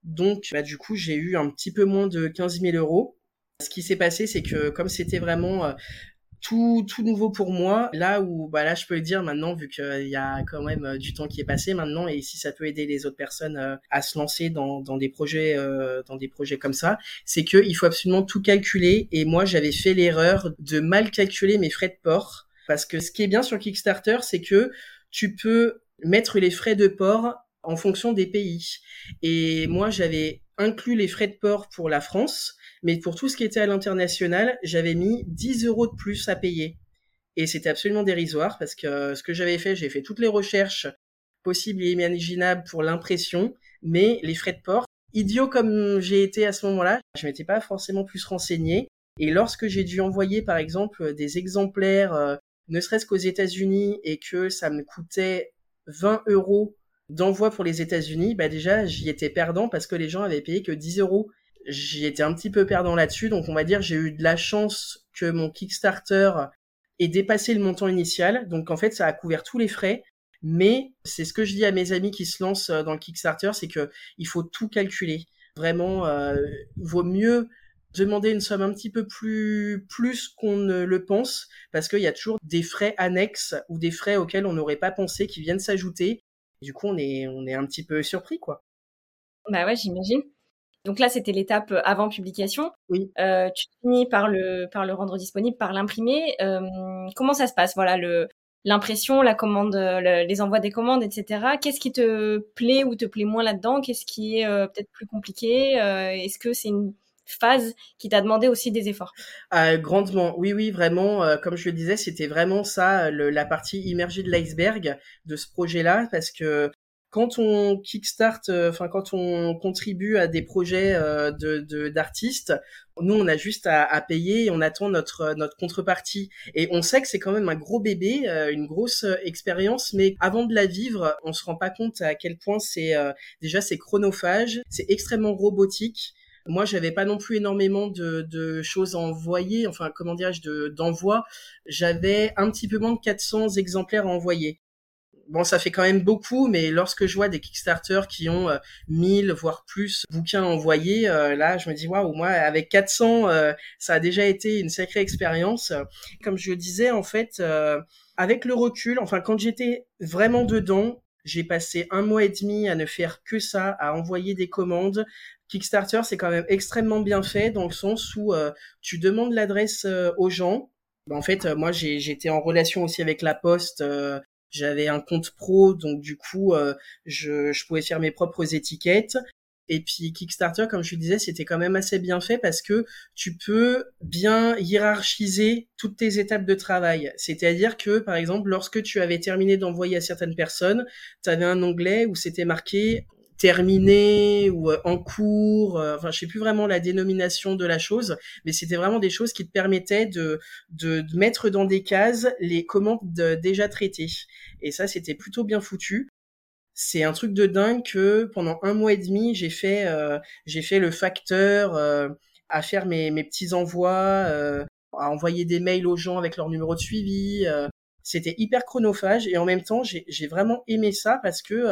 donc bah, du coup j'ai eu un petit peu moins de 15 000 euros. Ce qui s'est passé, c'est que comme c'était vraiment euh, tout, tout nouveau pour moi. Là où, bah là, je peux le dire maintenant, vu qu'il y a quand même euh, du temps qui est passé maintenant, et si ça peut aider les autres personnes euh, à se lancer dans, dans des projets, euh, dans des projets comme ça, c'est que il faut absolument tout calculer. Et moi, j'avais fait l'erreur de mal calculer mes frais de port, parce que ce qui est bien sur Kickstarter, c'est que tu peux mettre les frais de port en fonction des pays. Et moi, j'avais inclus les frais de port pour la France mais pour tout ce qui était à l'international, j'avais mis 10 euros de plus à payer. Et c'était absolument dérisoire parce que ce que j'avais fait, j'ai fait toutes les recherches possibles et imaginables pour l'impression, mais les frais de port, idiot comme j'ai été à ce moment-là, je m'étais pas forcément plus renseigné. Et lorsque j'ai dû envoyer, par exemple, des exemplaires euh, ne serait-ce qu'aux États-Unis et que ça me coûtait 20 euros d'envoi pour les États-Unis, bah déjà j'y étais perdant parce que les gens avaient payé que 10 euros. J'y étais un petit peu perdant là-dessus, donc on va dire j'ai eu de la chance que mon Kickstarter ait dépassé le montant initial, donc en fait ça a couvert tous les frais. Mais c'est ce que je dis à mes amis qui se lancent euh, dans le Kickstarter, c'est que il faut tout calculer. Vraiment, euh, vaut mieux demander une somme un petit peu plus plus qu'on ne le pense parce qu'il y a toujours des frais annexes ou des frais auxquels on n'aurait pas pensé qui viennent s'ajouter. Du coup, on est on est un petit peu surpris quoi. Bah ouais, j'imagine. Donc là, c'était l'étape avant publication. Oui. Euh, tu finis par le par le rendre disponible, par l'imprimer. Euh, comment ça se passe? Voilà le l'impression, la commande, les envois des commandes, etc. Qu'est-ce qui te plaît ou te plaît moins là-dedans? Qu'est-ce qui est euh, peut-être plus compliqué? Euh, Est-ce que c'est une phase qui t'a demandé aussi des efforts? Euh, Grandement, oui, oui, vraiment. Euh, comme je le disais, c'était vraiment ça, le, la partie immergée de l'iceberg de ce projet-là, parce que quand on kickstart, euh, enfin quand on contribue à des projets euh, de d'artistes, nous on a juste à, à, payer et on attend notre notre contrepartie. Et on sait que c'est quand même un gros bébé, euh, une grosse expérience, mais avant de la vivre, on se rend pas compte à quel point c'est déjà c'est chronophage, c'est extrêmement robotique. Moi, j'avais pas non plus énormément de, de choses à envoyer, enfin, comment dirais-je, d'envoi. j'avais un petit peu moins de 400 exemplaires à envoyer bon, ça fait quand même beaucoup, mais lorsque je vois des Kickstarter qui ont 1000 euh, voire plus bouquins envoyés, euh, là, je me dis waouh, moi avec 400, euh, ça a déjà été une sacrée expérience. Comme je le disais, en fait, avec le recul, enfin quand j'étais vraiment dedans, j'ai passé un mois et demi à ne faire que ça, à envoyer des commandes. Kickstarter, c'est quand même extrêmement bien fait dans le sens où tu demandes l'adresse aux gens. En fait, moi, j'étais en relation aussi avec la Poste j'avais un compte pro, donc du coup, euh, je, pouvais faire mes propres étiquettes. Et puis Kickstarter, comme je le disais, c'était quand même assez bien fait parce que tu peux bien hiérarchiser toutes tes étapes de travail. C'est-à-dire que, par exemple, lorsque tu avais terminé d'envoyer à certaines personnes, tu avais un onglet où c'était marqué terminé ou euh, en cours, euh, enfin je sais plus vraiment la dénomination de la chose, mais c'était vraiment des choses qui te permettaient de, de, mettre dans des cases les commandes déjà traitées. Et ça c'était plutôt bien foutu. C'est un truc de dingue que pendant un mois et demi j'ai fait euh, j'ai fait le facteur à faire mes, mes petits envois, à envoyer des mails aux gens avec leur numéro de suivi. c'était hyper chronophage et en même temps j'ai vraiment aimé ça parce que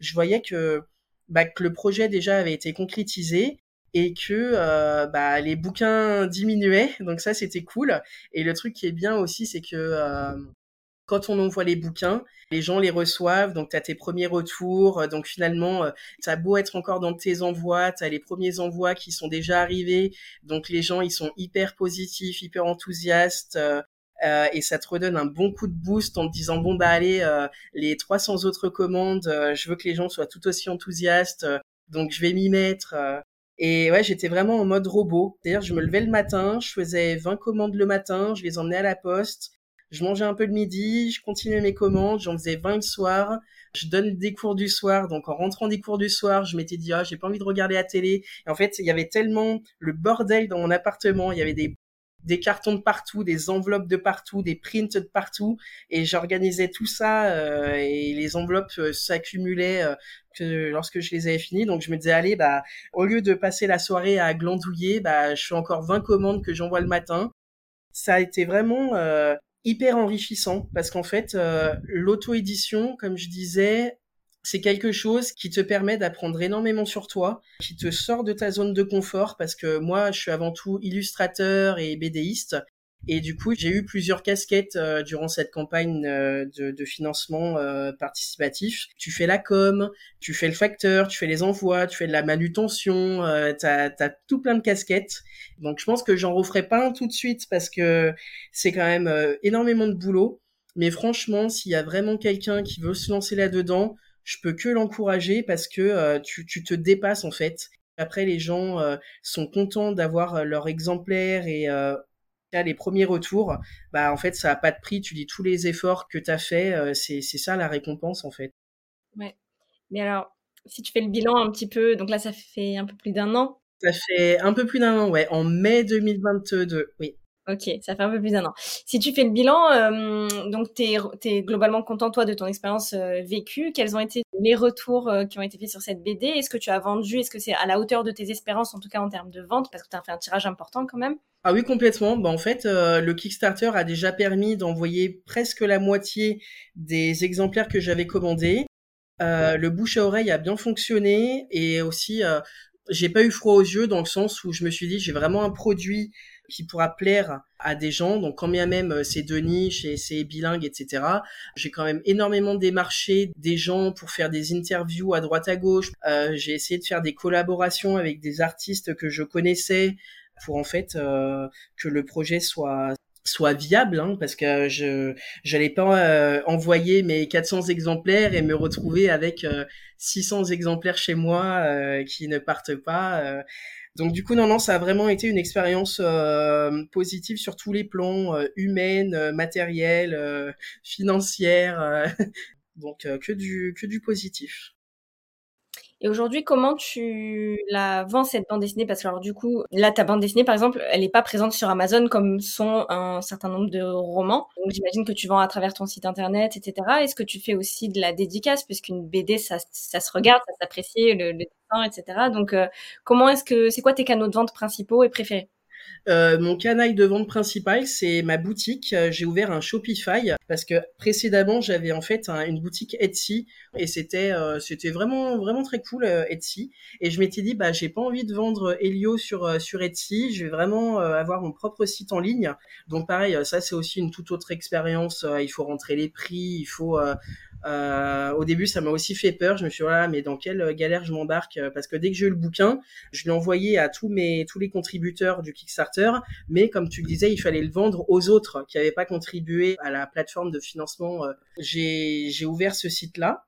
je voyais que bah, que le projet déjà avait été concrétisé et que euh, bah, les bouquins diminuaient. Donc ça, c'était cool. Et le truc qui est bien aussi, c'est que euh, quand on envoie les bouquins, les gens les reçoivent, donc tu as tes premiers retours, donc finalement, euh, tu as beau être encore dans tes envois, tu as les premiers envois qui sont déjà arrivés, donc les gens, ils sont hyper positifs, hyper enthousiastes, euh, et ça te redonne un bon coup de boost en te disant bon bah allez euh, les 300 autres commandes euh, je veux que les gens soient tout aussi enthousiastes donc je vais m'y mettre et ouais j'étais vraiment en mode robot. C'est-à-dire je me levais le matin je faisais 20 commandes le matin je les emmenais à la poste je mangeais un peu le midi je continuais mes commandes j'en faisais 20 le soir je donne des cours du soir, donc en rentrant des cours du soir, je m'étais dit ah j'ai pas envie de regarder la télé. Et en fait, il y avait tellement le bordel dans mon appartement, il y avait des des cartons de partout, des enveloppes de partout, des prints de partout, et j'organisais tout ça euh, et les enveloppes euh, s'accumulaient euh, que lorsque je les avais finies. Donc je me disais allez bah au lieu de passer la soirée à glandouiller, bah je fais encore 20 commandes que j'envoie le matin. Ça a été vraiment hyper enrichissant parce qu'en fait l'auto-édition, comme je disais, c'est quelque chose qui te permet d'apprendre énormément sur toi, qui te sort de ta zone de confort parce que moi, je suis avant tout illustrateur et BDiste. Et du coup, j'ai eu plusieurs casquettes euh, durant cette campagne euh, de, financement euh, participatif. Tu fais la com, tu fais le facteur, tu fais les envois, tu fais de la manutention, tu as, tout plein de casquettes. Donc je pense que j'en referai pas un tout de suite parce que c'est quand même énormément de boulot. Mais franchement, s'il y a vraiment quelqu'un qui veut se lancer là-dedans, je peux que l'encourager parce que euh, tu, tu, te dépasses en fait. Après, les gens euh, sont contents d'avoir euh, leur exemplaire et les premiers retours. Bah en fait, ça a pas de prix. Tu dis tous les efforts que tu as fait, c'est c'est ça la récompense en fait. Ouais. Mais alors, si tu fais le bilan un petit peu, donc là, ça fait un peu plus d'un an. Ça fait un peu plus d'un an, ouais. En mai 2022, oui. Ok, ça fait un peu plus d'un an. Si tu fais le bilan, euh, donc tu es, globalement content toi de ton expérience euh, vécue. Quels ont été les retours euh, qui ont été faits sur cette BD Est-ce que tu as vendu? Est-ce que c'est à la hauteur de tes espérances, en tout cas en termes de vente, parce que tu as fait un tirage important quand même Ah oui, complètement. Bah, en fait, le Kickstarter a déjà permis d'envoyer presque la moitié des exemplaires que j'avais commandés. le bouche à oreille a bien fonctionné et aussi j'ai pas eu froid aux yeux dans le sens où je me suis dit j'ai vraiment un produit qui pourra plaire à des gens. Donc, quand bien même euh, c'est de niche et c'est bilingue, etc., j'ai quand même énormément démarché des gens pour faire des interviews à droite à gauche. Euh, j'ai essayé de faire des collaborations avec des artistes que je connaissais pour en fait euh, que le projet soit soit viable hein, parce que je j'allais pas envoyer mes 400 exemplaires et me retrouver avec 600 exemplaires chez moi qui ne partent pas donc du coup, non, non, ça a vraiment été une expérience euh, positive sur tous les plans, euh, humaine, euh, matériel, euh, financière. donc que du que du positif. Et aujourd'hui, comment tu la vends cette bande dessinée? Parce que alors du coup, là, ta bande dessinée, par exemple, elle n'est pas présente sur Amazon comme sont un certain nombre de romans. Donc j'imagine que tu vends à travers ton site internet, etc. Est-ce que tu fais aussi de la dédicace? Puisqu'une BD, ça, ça se regarde, ça s'apprécie, le, le dessin, etc. Donc euh, comment est-ce que c'est quoi tes canaux de vente principaux et préférés? Euh, mon canal de vente principal, c'est ma boutique. Euh, j'ai ouvert un Shopify parce que précédemment, j'avais en fait une boutique Etsy et c'était euh, c'était vraiment vraiment très cool Etsy. Et je m'étais dit bah j'ai pas envie de vendre Helio sur sur Etsy. Je vais vraiment avoir mon propre site en ligne. Donc pareil, ça c'est aussi une toute autre expérience. il faut rentrer les prix, il faut euh, au début, ça m'a aussi fait peur. Je me suis dit, voilà, mais dans quelle galère je m'embarque? Parce que dès que j'ai eu le bouquin, je l'ai envoyé à tous mes tous les contributeurs du Kickstarter. Mais comme tu le disais, il fallait le vendre aux autres qui n'avaient pas contribué à la plateforme de financement. Euh, j'ai ouvert ce site-là.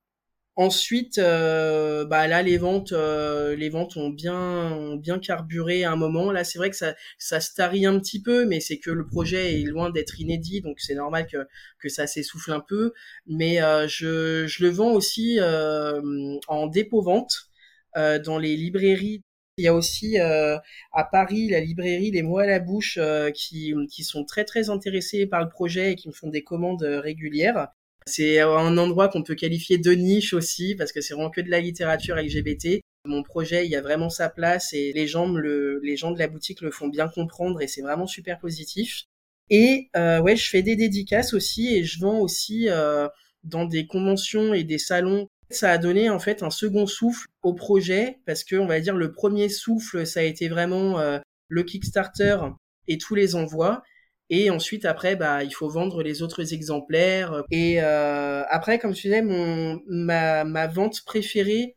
Ensuite, euh, bah là les ventes, euh, les ventes ont bien, ont bien carburé à un moment. Là, c'est vrai que ça, ça starie un petit peu, mais c'est que le projet est loin d'être inédit, donc c'est normal que que ça s'essouffle un peu. Mais euh, je, je le vends aussi en dépôt vente dans les librairies. Il y a aussi à Paris la librairie Les Mots à la bouche qui, qui sont très très intéressés par le projet et qui me font des commandes régulières. C'est un endroit qu'on peut qualifier de niche aussi parce que c'est vraiment que de la littérature LGBT. Mon projet, il y a vraiment sa place et les gens, le, les gens de la boutique le font bien comprendre et c'est vraiment super positif. Et euh, ouais, je fais des dédicaces aussi et je vends aussi euh, dans des conventions et des salons. Ça a donné en fait un second souffle au projet parce que on va dire le premier souffle, ça a été vraiment euh, le Kickstarter et tous les envois. Et ensuite, après, bah, il faut vendre les autres exemplaires. Et euh, après, comme tu disais, mon, ma, ma vente préférée,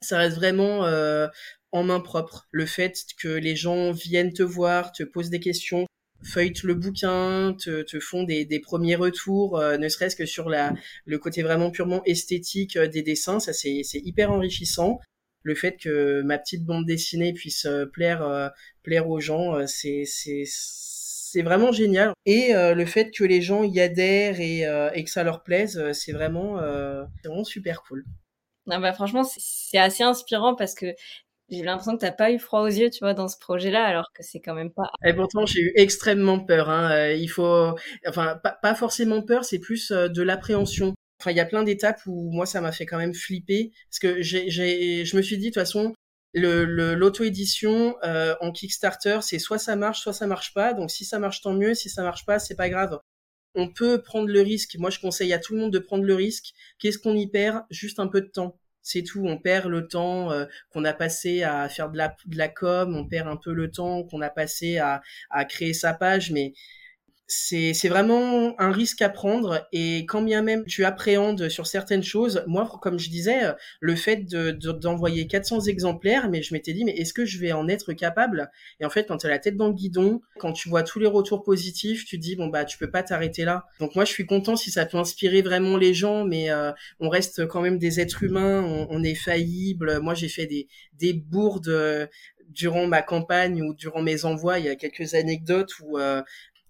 ça reste vraiment euh, en main propre. Le fait que les gens viennent te voir, te posent des questions, feuilletent le bouquin, te, te font des, des premiers retours, euh, ne serait-ce que sur la, le côté vraiment purement esthétique euh, des dessins, ça c'est hyper enrichissant. Le fait que ma petite bande dessinée puisse euh, plaire, plaire aux gens, c'est c'est vraiment génial. Et euh, le fait que les gens y adhèrent et, euh, et que ça leur plaise, euh, c'est vraiment, vraiment super cool. Non, bah, franchement, c'est assez inspirant parce que j'ai l'impression que t'as pas eu froid aux yeux, tu vois, dans ce projet-là, alors que c'est quand même pas. Et pourtant, j'ai eu extrêmement peur. Hein. Il faut, enfin, pas, pas forcément peur, c'est plus de l'appréhension. Enfin, il y a plein d'étapes où moi, ça m'a fait quand même flipper parce que j'ai, je me suis dit, de toute façon, le l'auto-édition euh, en Kickstarter, c'est soit ça marche, soit ça marche pas. Donc si ça marche, tant mieux. Si ça marche pas, c'est pas grave. On peut prendre le risque. Moi, je conseille à tout le monde de prendre le risque. Qu'est-ce qu'on y perd? Juste un peu de temps. C'est tout. On perd le temps euh, qu'on a passé à faire de la, de la com. On perd un peu le temps qu'on a passé à, à créer sa page. Mais c'est vraiment un risque à prendre et quand bien même tu appréhendes sur certaines choses moi comme je disais le fait de d'envoyer 400 exemplaires mais je m'étais dit mais est-ce que je vais en être capable? Et en fait quand tu as la tête dans le guidon quand tu vois tous les retours positifs tu dis bon bah tu peux pas t'arrêter là. Donc moi je suis content si ça peut inspirer vraiment les gens mais euh, on reste quand même des êtres humains on, est faillible moi j'ai fait des des bourdes euh, durant ma campagne ou durant mes envois, il y a quelques anecdotes où euh,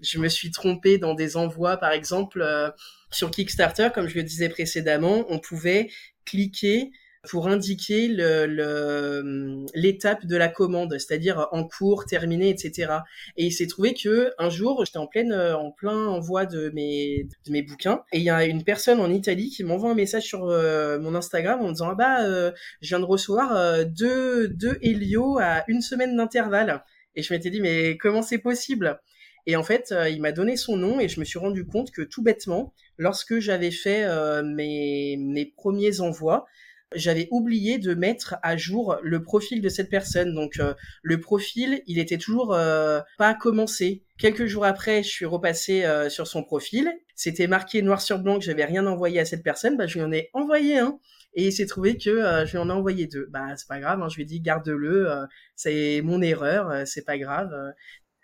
je me suis trompée dans des envois, par exemple, euh, sur Kickstarter, comme je le disais précédemment, on pouvait cliquer pour indiquer le, l'étape de la commande, c'est-à-dire en cours, terminé, etc. Et il s'est trouvé que un jour, j'étais en pleine, en plein envoi de mes, de mes bouquins, et il y a une personne en Italie qui m'envoie un message sur euh, mon Instagram en me disant ah bah euh, je viens de recevoir euh, deux deux Helio à une semaine d'intervalle. Et je m'étais dit mais comment c'est possible? Et en fait, il m'a donné son nom et je me suis rendu compte que tout bêtement, lorsque j'avais fait mes, mes premiers envois, j'avais oublié de mettre à jour le profil de cette personne. Donc euh, le profil, il était toujours euh, pas commencé. Quelques jours après, je suis repassé euh, sur son profil. C'était marqué noir sur blanc que j'avais rien envoyé à cette personne. Bah, je lui en ai envoyé un. Et il s'est trouvé que je lui en ai envoyé deux. Bah c'est pas grave, hein, je lui ai dit garde-le, c'est mon erreur, c'est pas grave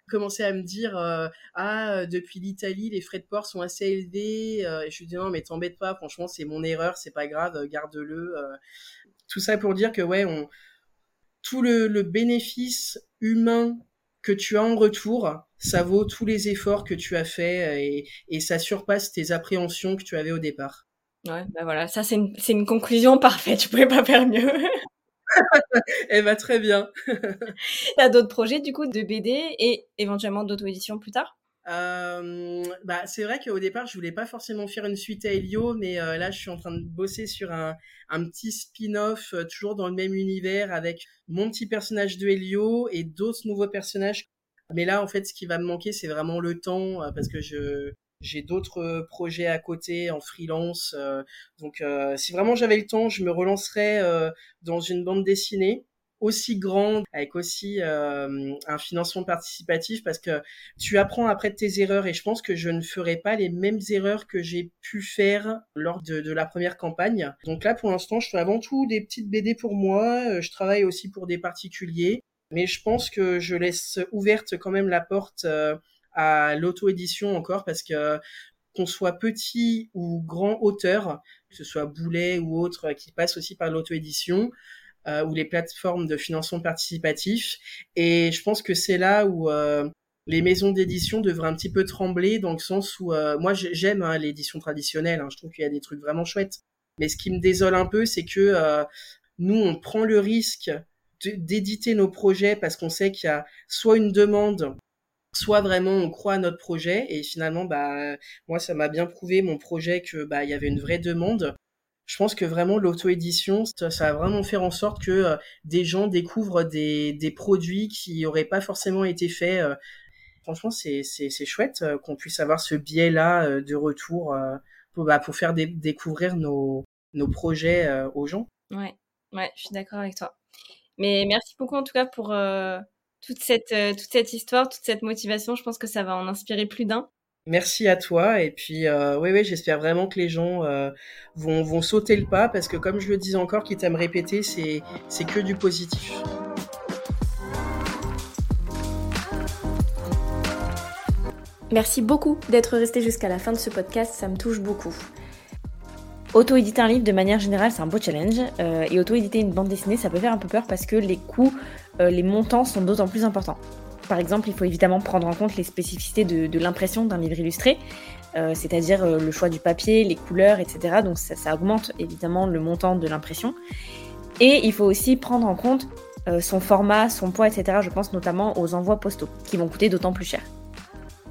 commençait à me dire euh, ah depuis l'Italie les frais de port sont assez élevés euh, et je lui dis non mais t'embête pas franchement c'est mon erreur c'est pas grave garde-le euh. tout ça pour dire que ouais on tout le, bénéfice humain que tu as en retour ça vaut tous les efforts que tu as fait et, ça surpasse tes appréhensions que tu avais au départ ouais bah voilà ça c'est une, une conclusion parfaite je pouvais pas faire mieux Elle va très bien. T'as d'autres projets du coup de BD et éventuellement d'auto-édition plus tard? Euh, bah, c'est vrai qu'au départ, je voulais pas forcément faire une suite à Helio, mais euh, là, je suis en train de bosser sur un, un petit spin-off, euh, toujours dans le même univers, avec mon petit personnage de Helio et d'autres nouveaux personnages. Mais là, en fait, ce qui va me manquer, c'est vraiment le temps, parce que je, j'ai d'autres euh, projets à côté en freelance. Euh, donc euh, si vraiment j'avais le temps, je me relancerais dans une bande dessinée aussi grande, avec aussi un financement participatif, parce que tu apprends après tes erreurs et je pense que je ne ferai pas les mêmes erreurs que j'ai pu faire lors de, de, la première campagne. Donc là, pour l'instant, je fais avant tout des petites BD pour moi, je travaille aussi pour des particuliers, mais je pense que je laisse ouverte quand même la porte à l'auto-édition encore parce que qu'on soit petit ou grand auteur, que ce soit Boulet ou autre qui passe aussi par l'auto-édition, euh, ou les plateformes de financement participatif. Et je pense que c'est là où euh, les maisons d'édition devraient un petit peu trembler dans le sens où euh, moi j'aime hein, l'édition traditionnelle, hein, je trouve qu'il y a des trucs vraiment chouettes. Mais ce qui me désole un peu, c'est que euh, nous on prend le risque d'éditer nos projets parce qu'on sait qu'il y a soit une demande soit vraiment on croit à notre projet et finalement bah moi ça m'a bien prouvé mon projet que bah il y avait une vraie demande je pense que vraiment l'auto-édition, ça, va vraiment faire en sorte que euh, des gens découvrent des, des produits qui n'auraient pas forcément été faits. Euh. franchement, c'est chouette euh, qu'on puisse avoir ce biais-là de retour pour, bah, pour faire découvrir nos, nos projets aux gens. Ouais, ouais, je suis d'accord avec toi. Mais merci beaucoup en tout cas pour toute cette, euh, toute cette histoire, toute cette motivation. Je pense que ça va en inspirer plus d'un. Merci à toi et puis euh, oui oui j'espère vraiment que les gens euh, vont, vont sauter le pas parce que comme je le dis encore quitte à me répéter c'est c'est que du positif. Merci beaucoup d'être resté jusqu'à la fin de ce podcast, ça me touche beaucoup. Auto-éditer un livre de manière générale, c'est un beau challenge. Euh, et auto-éditer une bande dessinée, ça peut faire un peu peur parce que les coûts, euh, les montants sont d'autant plus importants. Par exemple, il faut évidemment prendre en compte les spécificités de, l'impression d'un livre illustré, euh, c'est-à-dire le choix du papier, les couleurs, etc. Donc ça, ça augmente évidemment le montant de l'impression. Et il faut aussi prendre en compte son format, son poids, etc. Je pense notamment aux envois postaux, qui vont coûter d'autant plus cher.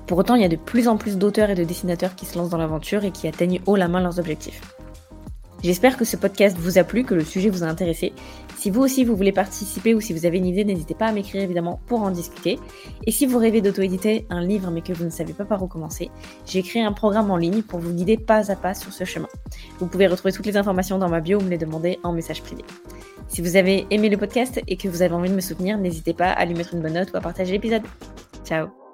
Pour autant, il y a de plus en plus d'auteurs et de dessinateurs qui se lancent dans l'aventure et qui atteignent haut la main leurs objectifs. J'espère que ce podcast vous a plu, que le sujet vous a intéressé. Si vous aussi vous voulez participer ou si vous avez une idée, n'hésitez pas à m'écrire évidemment pour en discuter. Et si vous rêvez d'auto-éditer un livre mais que vous ne savez pas par où commencer, j'ai créé un programme en ligne pour vous guider pas à pas sur ce chemin. Vous pouvez retrouver toutes les informations dans ma bio ou me les demander en message privé. Si vous avez aimé le podcast et que vous avez envie de me soutenir, n'hésitez pas à lui mettre une bonne note ou à partager l'épisode. Ciao